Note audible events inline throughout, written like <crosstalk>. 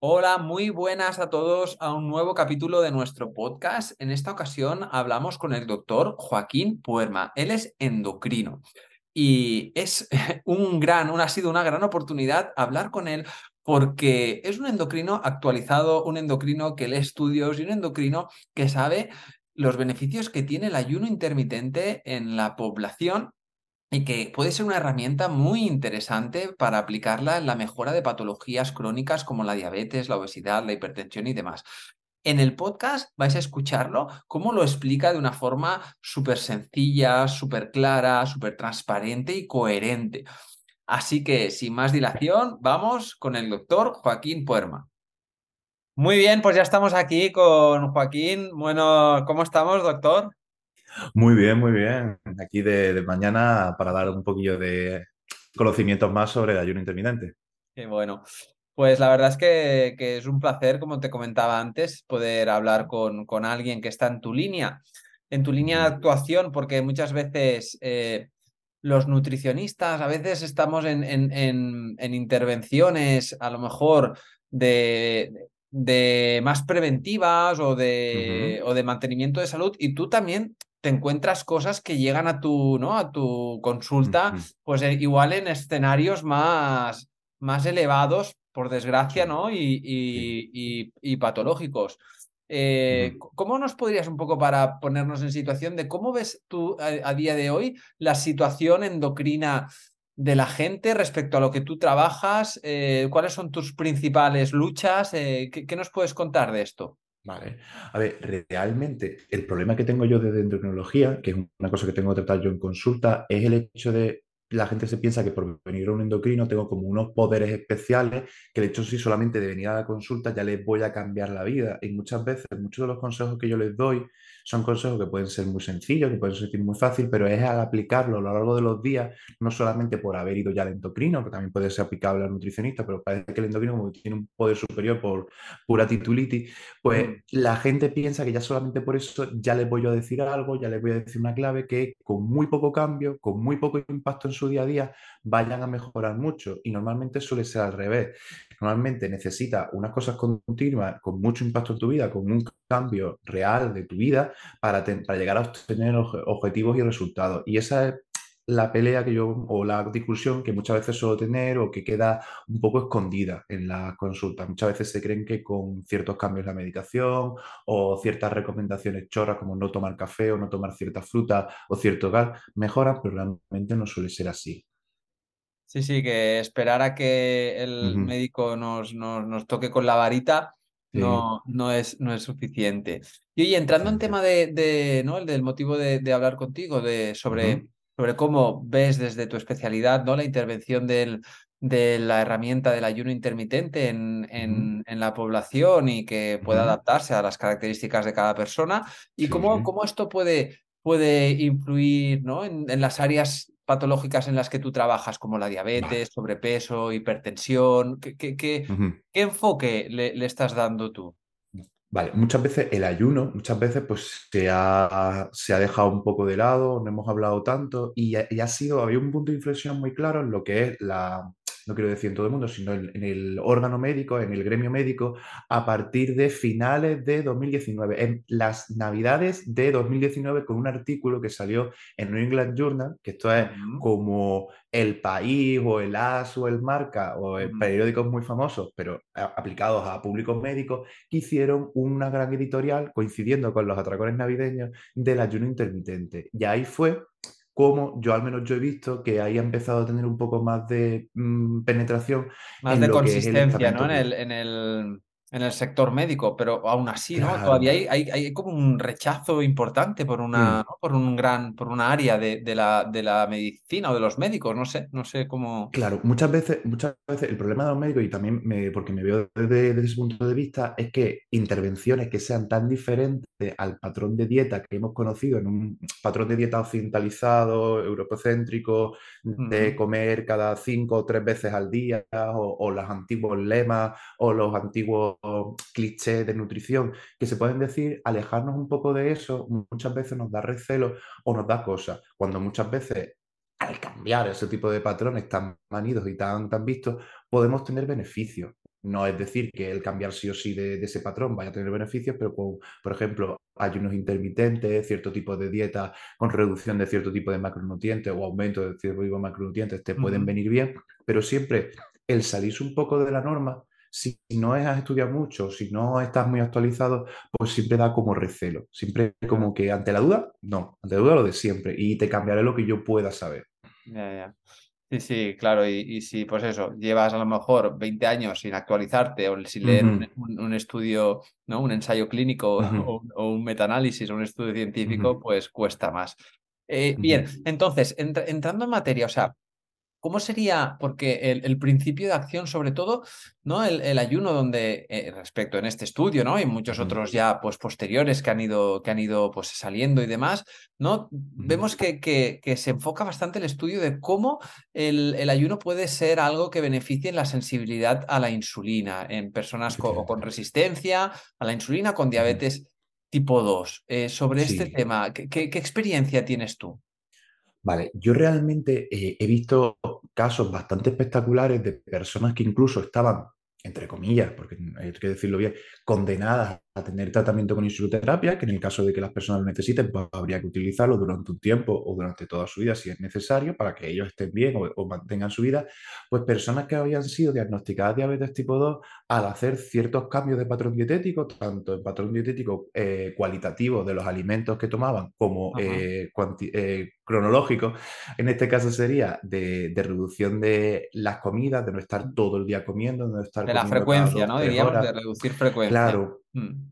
Hola, muy buenas a todos a un nuevo capítulo de nuestro podcast. En esta ocasión hablamos con el doctor Joaquín Puerma. Él es endocrino y es <laughs> un gran, ha sido una gran oportunidad hablar con él porque es un endocrino actualizado, un endocrino que lee estudios y un endocrino que sabe los beneficios que tiene el ayuno intermitente en la población y que puede ser una herramienta muy interesante para aplicarla en la mejora de patologías crónicas como la diabetes, la obesidad, la hipertensión y demás. En el podcast vais a escucharlo, cómo lo explica de una forma súper sencilla, súper clara, súper transparente y coherente. Así que, sin más dilación, vamos con el doctor Joaquín Puerma. Muy bien, pues ya estamos aquí con Joaquín. Bueno, ¿cómo estamos, doctor? Muy bien, muy bien. Aquí de, mañana para dar un poquillo de conocimientos más sobre el ayuno intermitente. Qué bueno. Pues la verdad es que, es un placer, como te comentaba antes, poder hablar con, con, alguien que está en tu línea, en tu línea de actuación, porque muchas veces eh, los nutricionistas, a veces estamos en, en, intervenciones a lo mejor de, de más preventivas o de, o de mantenimiento de salud y tú también te encuentras cosas que llegan a tu, ¿no? a tu consulta, pues eh, igual en escenarios más, más elevados, por desgracia, ¿no? Y, y, patológicos. Eh, ¿Cómo nos podrías un poco para ponernos en situación de cómo ves tú a, día de hoy la situación endocrina de la gente respecto a lo que tú trabajas? Eh, ¿Cuáles son tus principales luchas? ¿qué, nos puedes contar de esto? Vale. A ver, realmente el problema que tengo yo de endocrinología, que es una cosa que tengo que tratar yo en consulta, es el hecho de la gente se piensa que por venir a un endocrino tengo como unos poderes especiales que de hecho si solamente de venir a la consulta ya les voy a cambiar la vida. Y muchas veces, muchos de los consejos que yo les doy son consejos que pueden ser muy sencillos, que pueden ser muy fácil, pero es al aplicarlo a lo largo de los días, no solamente por haber ido ya al endocrino, que también puede ser aplicable al nutricionista, pero parece que el endocrino como tiene un poder superior por pura titulitis, pues mm. la gente piensa que ya solamente por eso ya les voy a decir algo, ya les voy a decir una clave que con muy poco cambio, con muy poco impacto en su día a día, vayan a mejorar mucho. Y normalmente suele ser al revés. Normalmente necesita unas cosas continuas, con mucho impacto en tu vida, con un cambio real de tu vida, para, para llegar a obtener objetivos y resultados. Y esa es la pelea que yo, o la discusión que muchas veces suelo tener o que queda un poco escondida en la consulta. Muchas veces se creen que con ciertos cambios en la medicación o ciertas recomendaciones chorras como no tomar café o no tomar cierta fruta o cierto gas mejoran, pero realmente no suele ser así. Sí, sí, que esperar a que el médico nos, nos, toque con la varita no, no, es, no es suficiente. Y oye, entrando en tema de, ¿no? El del motivo de, hablar contigo, de, sobre, sobre cómo ves desde tu especialidad ¿no? la intervención del, de la herramienta del ayuno intermitente en, en, la población y que pueda adaptarse a las características de cada persona y cómo, cómo, esto puede, puede influir ¿no? en, las áreas patológicas en las que tú trabajas, como la diabetes, sobrepeso, hipertensión. ¿Qué, qué, qué, enfoque le, le, estás dando tú? Vale, muchas veces el ayuno, muchas veces pues se ha, se ha dejado un poco de lado, no hemos hablado tanto y, y, ha sido, había un punto de inflexión muy claro en lo que es la, no quiero decir en todo el mundo, sino en, el órgano médico, en el gremio médico, a partir de finales de 2019, en las navidades de 2019, con un artículo que salió en New England Journal, que esto es como el país o el AS o el Marca o el periódicos muy famosos, pero aplicados a públicos médicos, que hicieron una gran editorial coincidiendo con los atracones navideños del ayuno intermitente. Y ahí fue como yo al menos yo he visto que ahí ha empezado a tener un poco más de mm, penetración. Más de consistencia, ¿no? En el, en el, en el sector médico, pero aún así, ¿no? Todavía hay, hay, como un rechazo importante por una, mm. por un gran, por una área de, de, la, de la medicina o de los médicos, no sé, no sé cómo. Claro, muchas veces, muchas veces el problema de los médicos, y también me, porque me veo desde, desde, ese punto de vista, es que intervenciones que sean tan diferentes al patrón de dieta que hemos conocido en un patrón de dieta occidentalizado, europocéntrico, de comer cada cinco o tres veces al día, o, o los antiguos lemas, o los antiguos clichés de nutrición que se pueden decir, alejarnos un poco de eso muchas veces nos da recelo o nos da cosas, cuando muchas veces al cambiar ese tipo de patrones tan manidos y tan, tan vistos, podemos tener beneficios. No es decir que el cambiar sí o sí de, ese patrón vaya a tener beneficios, pero por ejemplo, ayunos intermitentes, cierto tipo de dieta con reducción de cierto tipo de macronutrientes o aumento de cierto tipo de macronutrientes te pueden venir bien, pero siempre el salirse un poco de la norma si no has estudiado mucho, si no estás muy actualizado, pues siempre da como recelo. Siempre como que ante la duda, no, ante la duda lo de siempre. Y te cambiaré lo que yo pueda saber. Ya, ya. Sí, sí, claro. Y, si, pues eso, llevas a lo mejor 20 años sin actualizarte o sin leer un, estudio, ¿no? Un ensayo clínico o, un metaanálisis o un estudio científico, pues cuesta más. Eh, bien, entonces, entrando en materia, o sea, ¿Cómo sería? Porque el, principio de acción, sobre todo, ¿no? El, ayuno, donde eh, respecto en este estudio, ¿no? Y muchos otros ya pues, posteriores que han ido, que han ido pues, saliendo y demás, ¿no? Vemos que, que, se enfoca bastante el estudio de cómo el, ayuno puede ser algo que beneficie la sensibilidad a la insulina en personas con, con resistencia a la insulina, con diabetes tipo 2. Eh, sobre este tema, ¿qué, ¿qué, experiencia tienes tú? Vale, yo realmente eh, he visto casos bastante espectaculares de personas que incluso estaban, entre comillas, porque hay que decirlo bien, condenadas a tener tratamiento con insuloterapia, que en el caso de que las personas lo necesiten, pues habría que utilizarlo durante un tiempo o durante toda su vida si es necesario para que ellos estén bien o, mantengan su vida, pues personas que habían sido diagnosticadas diabetes tipo 2 al hacer ciertos cambios de patrón dietético, tanto el patrón dietético eh, cualitativo de los alimentos que tomaban como eh, eh, cronológico, en este caso sería de, reducción de las comidas, de no estar todo el día comiendo, de no estar... De la frecuencia, ¿no? Diríamos, de reducir frecuencia. Claro, Mm.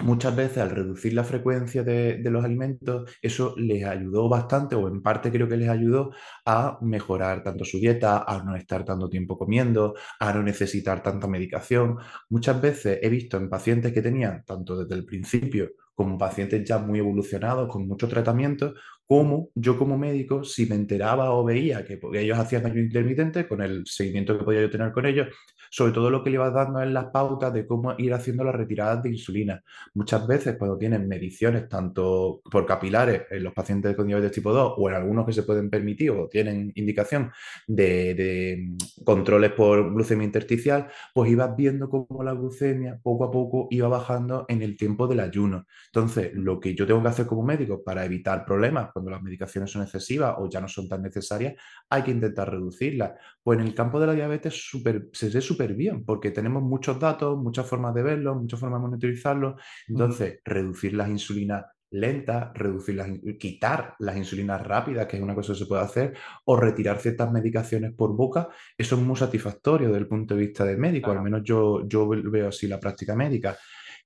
Muchas veces al reducir la frecuencia de, los alimentos, eso les ayudó bastante, o en parte creo que les ayudó a mejorar tanto su dieta, a no estar tanto tiempo comiendo, a no necesitar tanta medicación. Muchas veces he visto en pacientes que tenían, tanto desde el principio como pacientes ya muy evolucionados, con mucho tratamiento, como yo como médico, si me enteraba o veía que ellos hacían ayuno intermitente, con el seguimiento que podía yo tener con ellos, sobre todo lo que le ibas dando en las pautas de cómo ir haciendo las retiradas de insulina. Muchas veces cuando tienen mediciones tanto por capilares en los pacientes con diabetes tipo 2 o en algunos que se pueden permitir o tienen indicación de, controles por glucemia intersticial, pues ibas viendo cómo la glucemia poco a poco iba bajando en el tiempo del ayuno. Entonces, lo que yo tengo que hacer como médico para evitar problemas cuando las medicaciones son excesivas o ya no son tan necesarias, hay que intentar reducirlas. Pues en el campo de la diabetes super, se ve súper bien, porque tenemos muchos datos, muchas formas de verlo, muchas formas de monitorizarlo. Entonces, reducir las insulinas lentas, reducir las, quitar las insulinas rápidas, que es una cosa que se puede hacer, o retirar ciertas medicaciones por boca, eso es muy satisfactorio desde el punto de vista del médico, al menos yo, yo veo así la práctica médica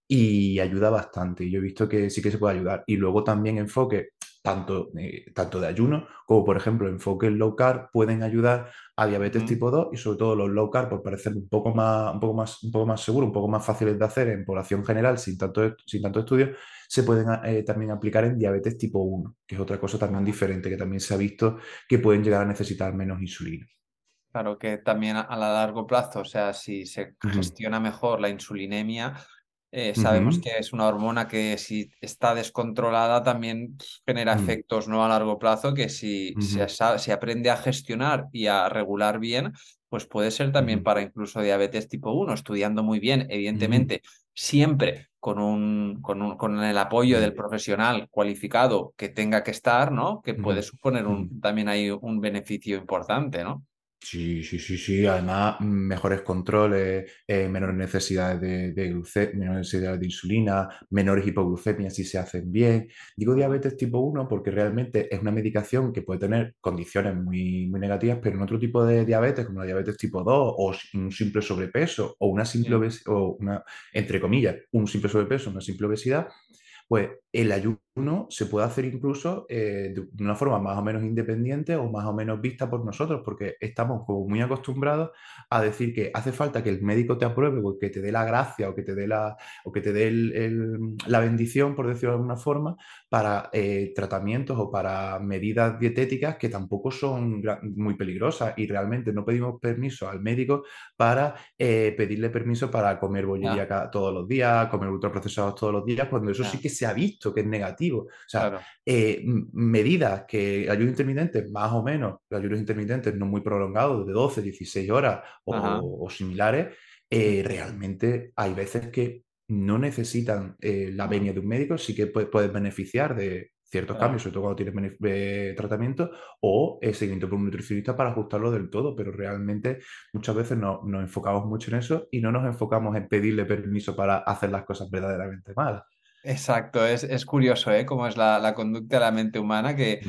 y ayuda bastante. Yo he visto que sí que se puede ayudar. Y luego también enfoque tanto, eh, tanto de ayuno como, por ejemplo, enfoques low carb pueden ayudar a diabetes tipo 2 y sobre todo los low carb, por parecer un poco más, un poco más, un poco más seguro, un poco más fáciles de hacer en población general sin tanto, sin tanto estudio, se pueden eh, también aplicar en diabetes tipo 1, que es otra cosa también diferente, que también se ha visto que pueden llegar a necesitar menos insulina. Claro que también a, largo plazo, o sea, si se gestiona mejor la insulinemia, eh, sabemos que es una hormona que si está descontrolada también genera mm. efectos no a largo plazo que si se, aprende a gestionar y a regular bien, pues puede ser también para incluso diabetes tipo 1, estudiando muy bien, evidentemente, siempre con, un, con, con, el apoyo del profesional cualificado que tenga que estar, ¿no? Que puede suponer un, también hay un beneficio importante, ¿no? Sí, sí, sí, sí. Además, mejores controles, eh, menores necesidades de, de menores necesidades de insulina, menores hipoglucemias si se hacen bien. Digo diabetes tipo 1 porque realmente es una medicación que puede tener condiciones muy, muy negativas, pero en otro tipo de diabetes, como la diabetes tipo 2 o un simple sobrepeso o una simple obesidad, o una, entre comillas, un simple sobrepeso, una simple obesidad, pues el ayuno se puede hacer incluso eh, de una forma más o menos independiente o más o menos vista por nosotros, porque estamos como muy acostumbrados a decir que hace falta que el médico te apruebe o que te dé la gracia o que te dé la, o que te dé la bendición, por decirlo de alguna forma, para eh, tratamientos o para medidas dietéticas que tampoco son muy peligrosas. Y realmente no pedimos permiso al médico para eh, pedirle permiso para comer bollería todos los días, comer ultraprocesados todos los días, cuando eso sí que se ha visto que es negativo. O sea, eh, medidas que ayuno intermitente, más o menos, ayunos intermitentes no muy prolongados, de 12, 16 horas o, similares, eh, realmente hay veces que no necesitan eh, la venia de un médico, sí que puedes beneficiar de ciertos cambios, sobre todo cuando tienes eh, tratamiento, o seguimiento por un nutricionista para ajustarlo del todo, pero realmente muchas veces no, nos enfocamos mucho en eso y no nos enfocamos en pedirle permiso para hacer las cosas verdaderamente malas. Exacto, es, curioso, ¿eh? Cómo es la, conducta de la mente humana, que,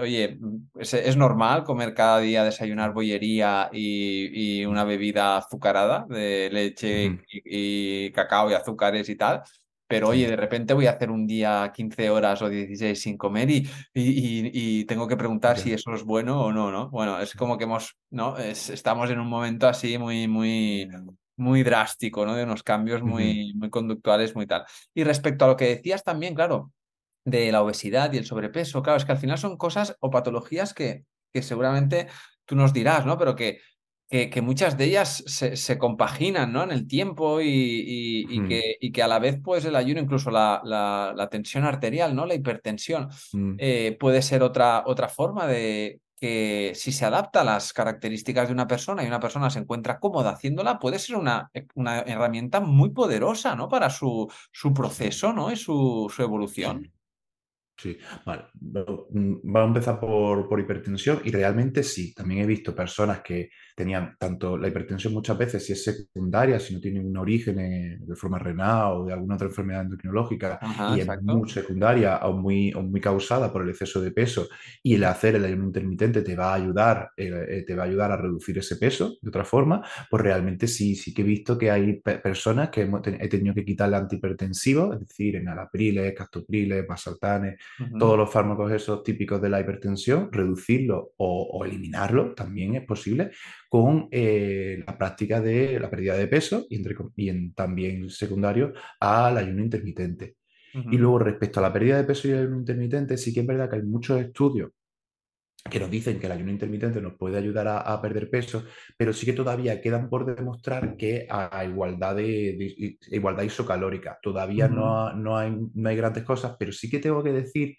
oye, es, normal comer cada día, desayunar bollería y, una bebida azucarada de leche y, cacao y azúcares y tal, pero oye, de repente voy a hacer un día 15 horas o 16 sin comer y, y tengo que preguntar si eso es bueno o no, ¿no? Bueno, es como que hemos, ¿no? estamos en un momento así muy, muy muy drástico, ¿no? De unos cambios muy, muy conductuales, muy tal. Y respecto a lo que decías también, claro, de la obesidad y el sobrepeso, claro, es que al final son cosas o patologías que, que seguramente tú nos dirás, ¿no? Pero que, que, muchas de ellas se, compaginan, ¿no? En el tiempo y, que, y, que, a la vez, pues, el ayuno, incluso la, la, tensión arterial, ¿no? La hipertensión, mm. eh, puede ser otra, otra forma de, que si se adapta a las características de una persona y una persona se encuentra cómoda haciéndola, puede ser una, una herramienta muy poderosa, ¿no? Para su, su proceso, ¿no? Y su, su evolución. Sí, vale. Mm, vamos a empezar por, por, hipertensión y realmente sí, también he visto personas que tenían tanto la hipertensión muchas veces, si es secundaria, si no tiene un origen de forma renal o de alguna otra enfermedad endocrinológica y es muy secundaria o muy, muy causada por el exceso de peso y el hacer el ayuno intermitente te va a ayudar, eh, eh, te va a ayudar a reducir ese peso de otra forma, pues realmente sí, sí que he visto que hay personas que he tenido que quitarle antihipertensivos, es decir, enalapriles, castopriles, basaltanes, todos los fármacos esos típicos de la hipertensión, reducirlo o, o eliminarlo también es posible con eh, la práctica de la pérdida de peso y, entre, y también secundario al ayuno intermitente. Y luego respecto a la pérdida de peso y el ayuno intermitente, sí que es verdad que hay muchos estudios que nos dicen que el ayuno intermitente nos puede ayudar a, perder peso, pero sí que todavía quedan por demostrar que a igualdad, de, igualdad isocalórica. Todavía no, no, hay, no hay grandes cosas, pero sí que tengo que decir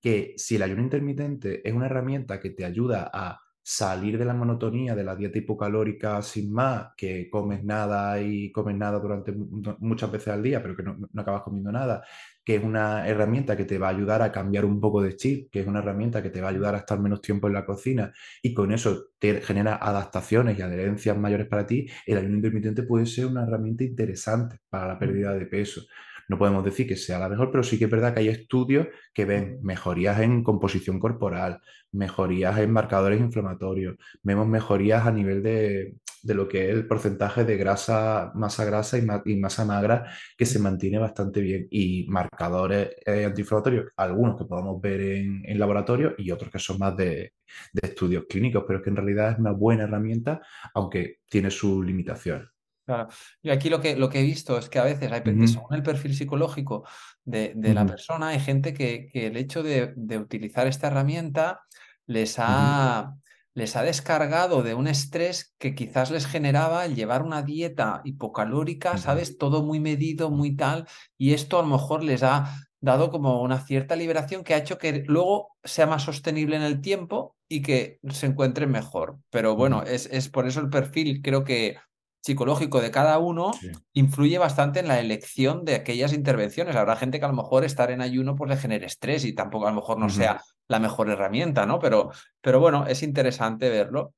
que si el ayuno intermitente es una herramienta que te ayuda a salir de la monotonía de la dieta hipocalórica sin más, que comes nada y comes nada durante muchas veces al día, pero que no, acabas comiendo nada, que es una herramienta que te va a ayudar a cambiar un poco de chip, que es una herramienta que te va a ayudar a estar menos tiempo en la cocina y con eso te genera adaptaciones y adherencias mayores para ti, el ayuno intermitente puede ser una herramienta interesante para la pérdida de peso. No podemos decir que sea la mejor, pero sí que es verdad que hay estudios que ven mejorías en composición corporal, mejorías en marcadores inflamatorios, vemos mejorías a nivel de, lo que es el porcentaje de grasa, masa grasa y, masa magra que se mantiene bastante bien. Y marcadores eh, antiinflamatorios, algunos que podamos ver en, laboratorio y otros que son más de, estudios clínicos, pero es que en realidad es una buena herramienta, aunque tiene sus limitaciones. Claro. Yo aquí lo que, lo que he visto es que a veces, hay, según el perfil psicológico de, la persona, hay gente que, el hecho de, utilizar esta herramienta les ha, les ha descargado de un estrés que quizás les generaba el llevar una dieta hipocalórica, ¿sabes? Todo muy medido, muy tal, y esto a lo mejor les ha dado como una cierta liberación que ha hecho que luego sea más sostenible en el tiempo y que se encuentren mejor. Pero bueno, es, es por eso el perfil creo que psicológico de cada uno influye bastante en la elección de aquellas intervenciones. Habrá gente que a lo mejor estar en ayuno pues le genere estrés y tampoco a lo mejor no sea la mejor herramienta, ¿no? Pero, pero bueno, es interesante verlo.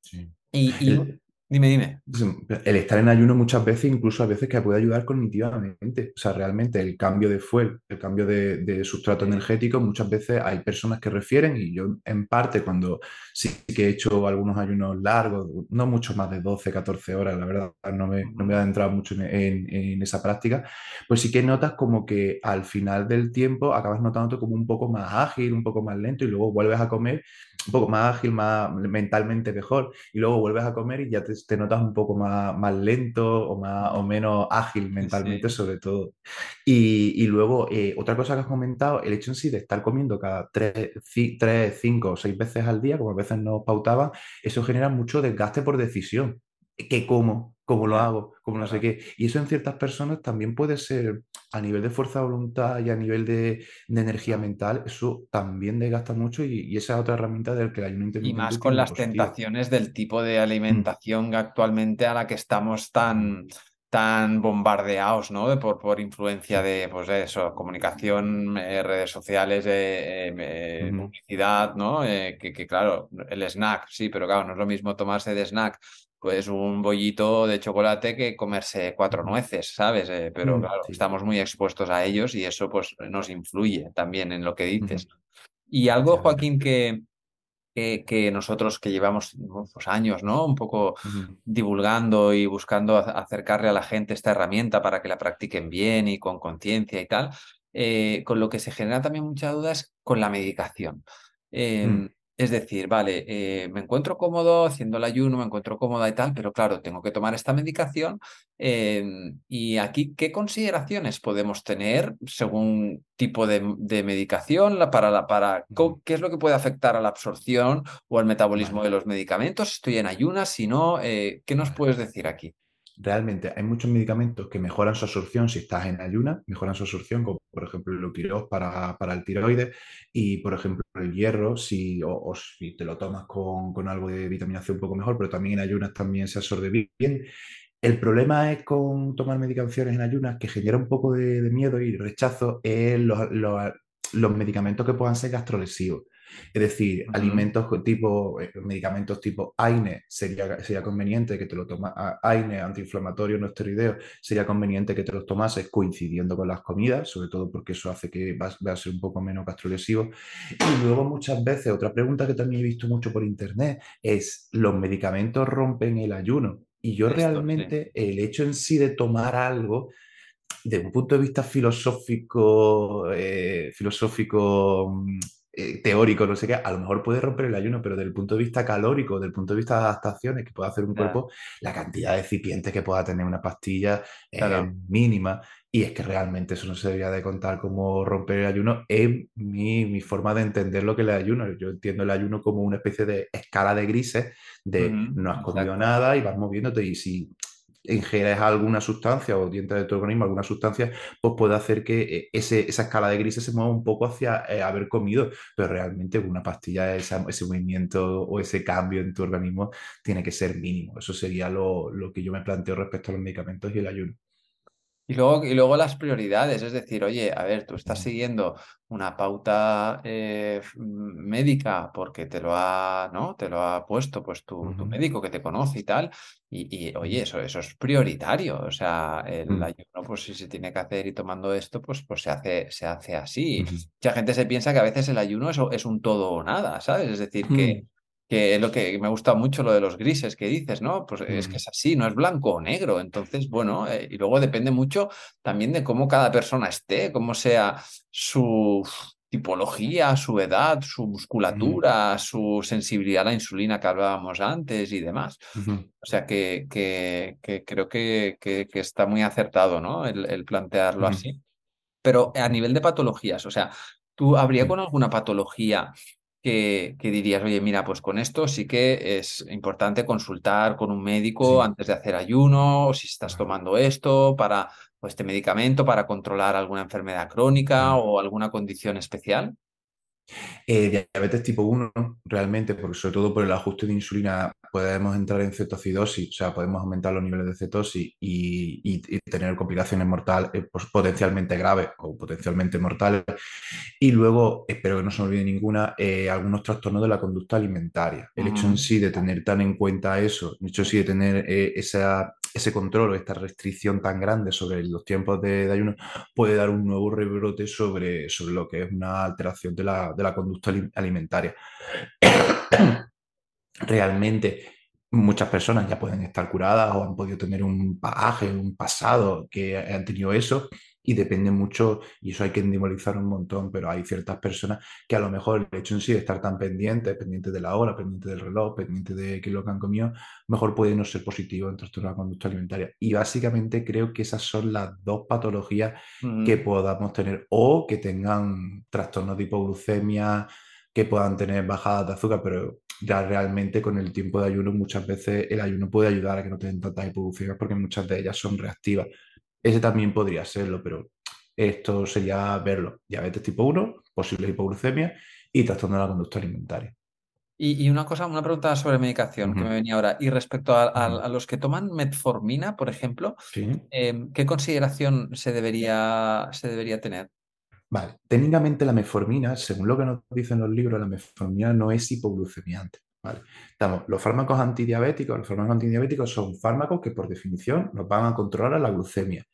Y, y, <laughs> Dime, dime. El estar en ayuno muchas veces, incluso a veces que puede ayudar cognitivamente. O sea, realmente el cambio de fuel, el cambio de, sustrato energético, muchas veces hay personas que refieren, y yo en parte cuando sí que he hecho algunos ayunos largos, no mucho más de 12, 14 horas, la verdad, no me, no me he adentrado mucho en, en, esa práctica, pues sí que notas como que al final del tiempo acabas notando como un poco más ágil, un poco más lento, y luego vuelves a comer un poco más ágil, más mentalmente mejor, y luego vuelves a comer y ya te, notas un poco más, más lento o, más, o menos ágil mentalmente sobre todo. Y, luego, eh, otra cosa que has comentado, el hecho en sí de estar comiendo cada 3, 5 o 6 veces al día, como a veces nos pautaban, eso genera mucho desgaste por decisión. ¿Qué como? Cómo lo hago, cómo no sé qué. Y eso en ciertas personas también puede ser a nivel de fuerza de voluntad y a nivel de, de energía mental, eso también desgasta mucho y, y esa es otra herramienta del que el ayuno Y intermitente más con las tentaciones del tipo de Mm, alimentación actualmente a la que estamos tan, tan bombardeados, ¿no? De Por, por influencia de, pues eso, comunicación, eh, redes sociales, eh, eh, eh, publicidad, ¿no? Eh, que, que claro, el snack, sí, pero claro, no es lo mismo tomarse de snack, pues un bollito de chocolate que comerse cuatro nueces, ¿sabes? Eh, pero mm, claro, sí, estamos muy expuestos a ellos y eso pues nos influye también en lo que dices. Y algo. Joaquín, que que, que nosotros que llevamos pues años, ¿no? Un poco divulgando y buscando acercarle a la gente esta herramienta para que la practiquen bien y con conciencia y tal, eh, con lo que se genera también mucha duda es con la medicación. mm, Em, es decir, vale, eh, me encuentro cómodo haciendo el ayuno, me encuentro cómoda y tal, pero claro, tengo que tomar esta medicación. em, y aquí, ¿qué consideraciones podemos tener según tipo de, de medicación la- para, la- para qué es lo que puede afectar a la absorción o al metabolismo Vale, de los medicamentos? Estoy en ayunas, si no, eh, ¿qué nos puedes decir aquí? Realmente hay muchos medicamentos que mejoran su absorción si estás en ayuna, mejoran su absorción, como por ejemplo el Eutirox para, para el tiroides y por ejemplo el hierro, si, o, o si te lo tomas con, con algo de vitamina C un poco mejor, pero también en ayunas también se absorbe bien. El problema es con tomar medicaciones en ayunas que genera un poco de, de miedo y rechazo es los, los- los medicamentos que puedan ser gastrolesivos. Es decir, alimentos tipo, eh, medicamentos tipo AINE, sería, sería conveniente que te lo tomas, AINE, antiinflamatorio no esteroideo, sería conveniente que te los tomases coincidiendo con las comidas, sobre todo porque eso hace que va, va a ser un poco menos gastrolesivo. Y luego muchas veces, otra pregunta que también he visto mucho por internet es, ¿los medicamentos rompen el ayuno? Y yo Esto, sí. realmente, el hecho en sí de tomar algo, de un punto de vista filosófico, eh, filosófico, mm, eh, teórico, no sé qué, a lo mejor puede romper el ayuno, pero desde el punto de vista calórico, desde el punto de vista de adaptaciones que puede hacer un cuerpo, la cantidad de excipientes que pueda tener una pastilla es claro. mínima. Y es que realmente eso no se debería de contar como romper el ayuno. Es mi, mi forma de entender lo que es el ayuno. Yo entiendo el ayuno como una especie de escala de grises, de no has comido exacto. nada y vas moviéndote y si ingieres alguna sustancia o entra de tu organismo alguna sustancia, pues puede hacer que eh, ese, esa escala de grises se mueva un poco hacia eh, haber comido, pero realmente una pastilla, esa, ese movimiento o ese cambio en tu organismo tiene que ser mínimo. Eso sería lo, lo que yo me planteo respecto a los medicamentos y el ayuno. Y luego, y luego las prioridades, es decir, oye, a ver, tú estás siguiendo una pauta eh, médica porque te lo ha, ¿no? Te lo ha puesto pues tu, tu médico que te conoce y tal, y, y, oye, eso, eso es prioritario, o sea, el ujú, ayuno, pues si se tiene que hacer y tomando esto, pues, pues se hace, se hace así. Mucha gente se piensa que a veces el ayuno es, es un todo o nada, ¿sabes? Es decir, que ujú, que es lo que me gusta mucho lo de los grises que dices, ¿no? Pues es que ujú, es así, no es blanco o negro. Entonces, bueno, eh, y luego depende mucho también de cómo cada persona esté, cómo sea su tipología, su edad, su ujú, musculatura, su sensibilidad a la insulina que hablábamos antes y demás. O sea que, que, que creo que, que- está muy acertado, ¿no? El, el plantearlo así. Pero a nivel de patologías, o sea, ¿tú habría con alguna patología que, que dirías, oye, mira, pues con esto sí que es importante consultar con un médico Sí, antes de hacer ayuno, o si estás tomando esto para, o este medicamento para controlar alguna enfermedad crónica o alguna condición especial? Eh, diabetes tipo uno realmente, porque sobre todo por el ajuste de insulina podemos entrar en cetoacidosis, o sea, podemos aumentar los niveles de cetosis y, y- y tener complicaciones mortales, eh, pues, potencialmente graves o potencialmente mortales. Y luego, espero que no se me olvide ninguna, eh, algunos trastornos de la conducta alimentaria. El hecho en Ujú, sí de tener tan en cuenta eso, el hecho en sí de tener esa, ese control o esta restricción tan grande sobre los tiempos de, de ayuno puede dar un nuevo rebrote sobre, sobre lo que es una alteración de la, de la conducta ali- alimentaria. <coughs> Realmente muchas personas ya pueden estar curadas o han podido tener un bagaje, un pasado que han tenido eso y depende mucho, y eso hay que individualizar un montón, pero hay ciertas personas que a lo mejor el hecho en sí de estar tan pendientes, pendientes de la hora, pendientes del reloj, pendientes de qué es lo que han comido, mejor puede no ser positivo en trastorno de la conducta alimentaria. Y básicamente creo que esas son las dos patologías que ujú. podamos tener o que tengan trastornos de hipoglucemia que puedan tener bajadas de azúcar, pero ya realmente con el tiempo de ayuno muchas veces el ayuno puede ayudar a que no tengan tantas hipoglucemias porque muchas de ellas son reactivas. Ese también podría serlo, pero esto sería verlo. Diabetes tipo 1, posible hipoglucemia y trastorno de la conducta alimentaria. Y, una cosa, una pregunta sobre medicación que me venía ahora. Y respecto a, los que toman metformina, por ejemplo, em, ¿qué consideración se debería, se debería tener? Vale, técnicamente la metformina, según lo que nos dicen los libros, la metformina no es hipoglucemiante. ¿Vale? Los fármacos antidiabéticos, los fármacos antidiabéticos son fármacos que por definición nos van a controlar la glucemia.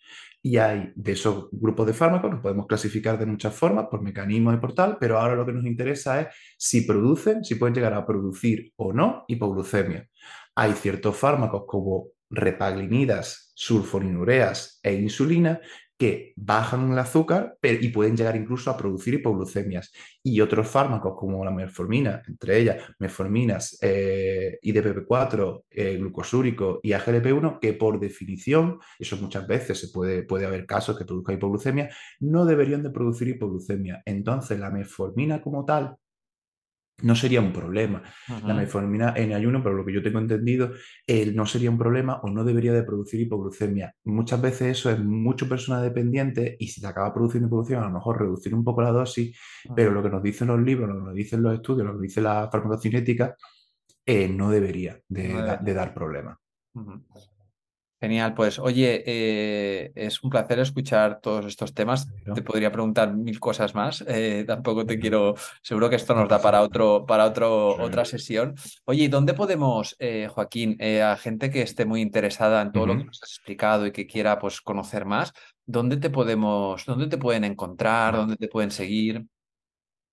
Y hay de esos grupos de fármacos, los podemos clasificar de muchas formas, por mecanismos y por tal, pero ahora lo que nos interesa es si producen, si pueden llegar a producir o no hipoglucemia. Hay ciertos fármacos como repaglinidas, sulfonilureas e insulina que bajan el azúcar y pueden llegar incluso a producir hipoglucemias. Y otros fármacos como la metformina, entre ellas metforminas, eh, IDPP4, eh, glucosúrico y AGLP1, que por definición, eso muchas veces se puede, puede haber casos que produzcan hipoglucemia, no deberían de producir hipoglucemia. Entonces la metformina como tal no sería un problema. La metformina en ayuno, pero lo que yo tengo entendido, no sería un problema o no debería de producir hipoglucemia. Muchas veces eso es mucho persona dependiente y si te acaba produciendo hipoglucemia, a lo mejor reducir un poco la dosis, pero lo que nos dicen los libros, lo que nos dicen los estudios, lo que dice la farmacocinética, eh, no debería de, dar problemas. Genial, pues oye, eh, es un placer escuchar todos estos temas. Te podría preguntar mil cosas más. Eh, tampoco te quiero, seguro que esto nos da para otro, para otro, otra sesión. Oye, ¿y dónde podemos, eh, Joaquín, a gente que esté muy interesada en todo lo que nos has explicado y que quiera pues conocer más, dónde te podemos, dónde te pueden encontrar, dónde te pueden seguir?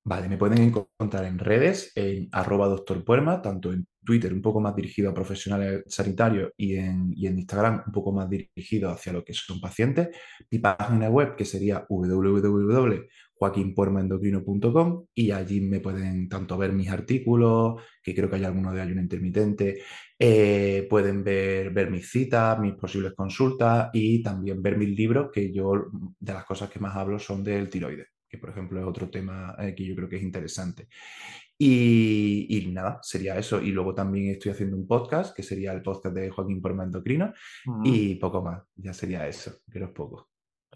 Vale, me pueden encontrar en redes, en arroba doctor Puerma, tanto en Twitter un poco más dirigido a profesionales sanitarios y en, Instagram un poco más dirigido hacia lo que son pacientes. Mi página web que sería www.joaquinpuermaendocrino.com y allí me pueden tanto ver mis artículos, que creo que hay algunos de ayuno intermitente, eh, pueden ver, ver mis citas, mis posibles consultas y también ver mis libros, que yo de las cosas que más hablo son del tiroides que por ejemplo es otro tema eh, que yo creo que es interesante. Y, nada, sería eso. Y luego también estoy haciendo un podcast, que sería el podcast de Joaquín Porma Endocrino, y poco más, ya sería eso, que es poco.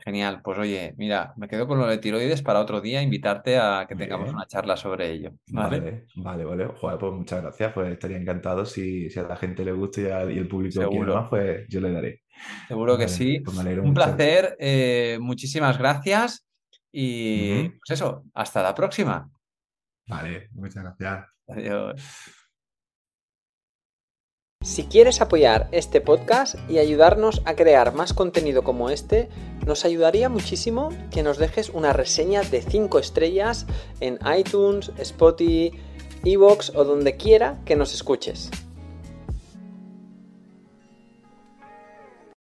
Genial, pues oye, mira, me quedo con lo de tiroides para otro día, invitarte a que tengamos una charla sobre ello. Vale, vale, vale. pues muchas gracias, pues estaría encantado si, a la gente le gusta y, el público quiere más, pues yo le daré. Seguro que sí. Pues un placer, eh, muchísimas gracias y pues eso, hasta la próxima. Vale, muchas gracias. Adiós. Si quieres apoyar este podcast y ayudarnos a crear más contenido como este, nos ayudaría muchísimo que nos dejes una reseña de 5 estrellas en iTunes, Spotify, Evox o donde quiera que nos escuches.